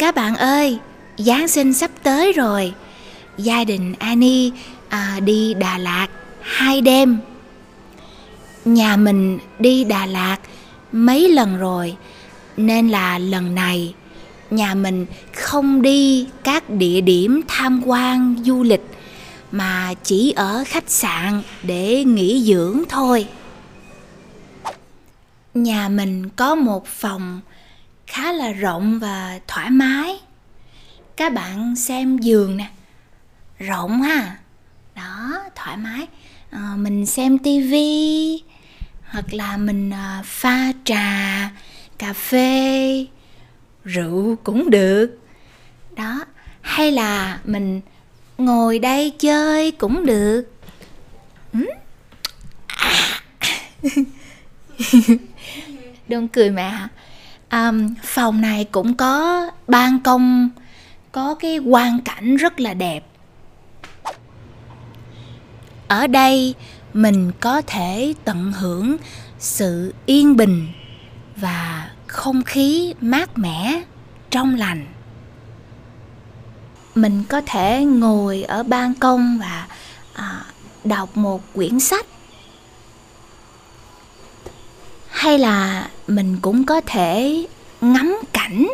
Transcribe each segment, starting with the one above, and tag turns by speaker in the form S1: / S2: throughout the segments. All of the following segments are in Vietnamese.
S1: các bạn ơi, Giáng sinh sắp tới rồi. Gia đình Annie à, đi Đà Lạt hai đêm. Nhà mình đi Đà Lạt mấy lần rồi Nên là lần này nhà mình không đi các địa điểm tham quan du lịch mà chỉ ở khách sạn để nghỉ dưỡng thôi. Nhà mình có một phòng khá là rộng và thoải mái. Các bạn xem giường nè. Rộng ha. Đó thoải mái. À, mình xem tivi hoặc là mình à, pha trà cà phê rượu cũng được. Đó hay là mình ngồi đây chơi cũng được. Ừ? à. đừng cười mẹ um, phòng này cũng có ban công có cái quang cảnh rất là đẹp. Ở đây mình có thể tận hưởng sự yên bình và không khí mát mẻ trong lành. Mình có thể ngồi ở ban công và à, đọc một quyển sách. Hay là mình cũng có thể ngắm cảnh?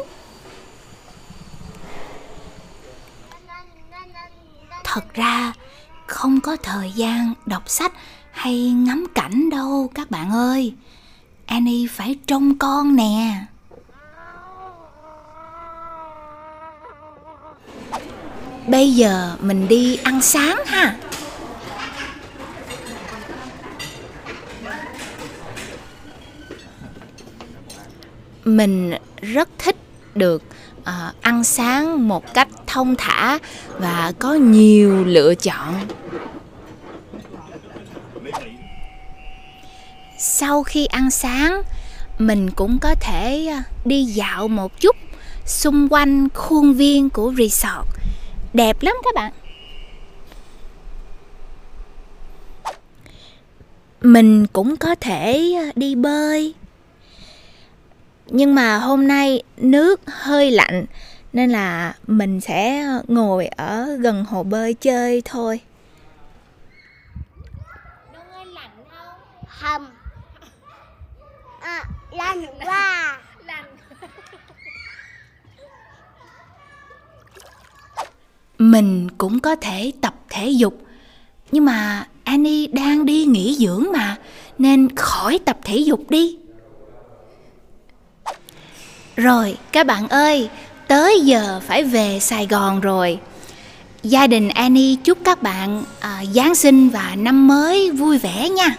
S1: Thật ra, không có thời gian đọc sách hay ngắm cảnh đâu, các bạn ơi. Annie phải trông con nè. Bây giờ mình đi ăn sáng ha. Mình rất thích được uh, ăn sáng một cách thông thả và có nhiều lựa chọn. Sau khi ăn sáng mình cũng có thể ờ, đi dạo một chút xung quanh khuôn viên của resort. Đẹp lắm các bạn. Mình cũng có thể ờ, đi bơi nhưng mà hôm nay nước hơi lạnh nên là mình sẽ ngồi ở gần hồ bơi chơi thôi.
S2: Không? À, lạnh quá.
S1: Mình cũng có thể tập thể dục nhưng mà Annie đang đi nghỉ dưỡng mà nên khỏi tập thể dục đi rồi các bạn ơi tới giờ phải về Sài Gòn rồi. Gia đình Annie chúc các bạn à, Giáng sinh và năm mới vui vẻ nha.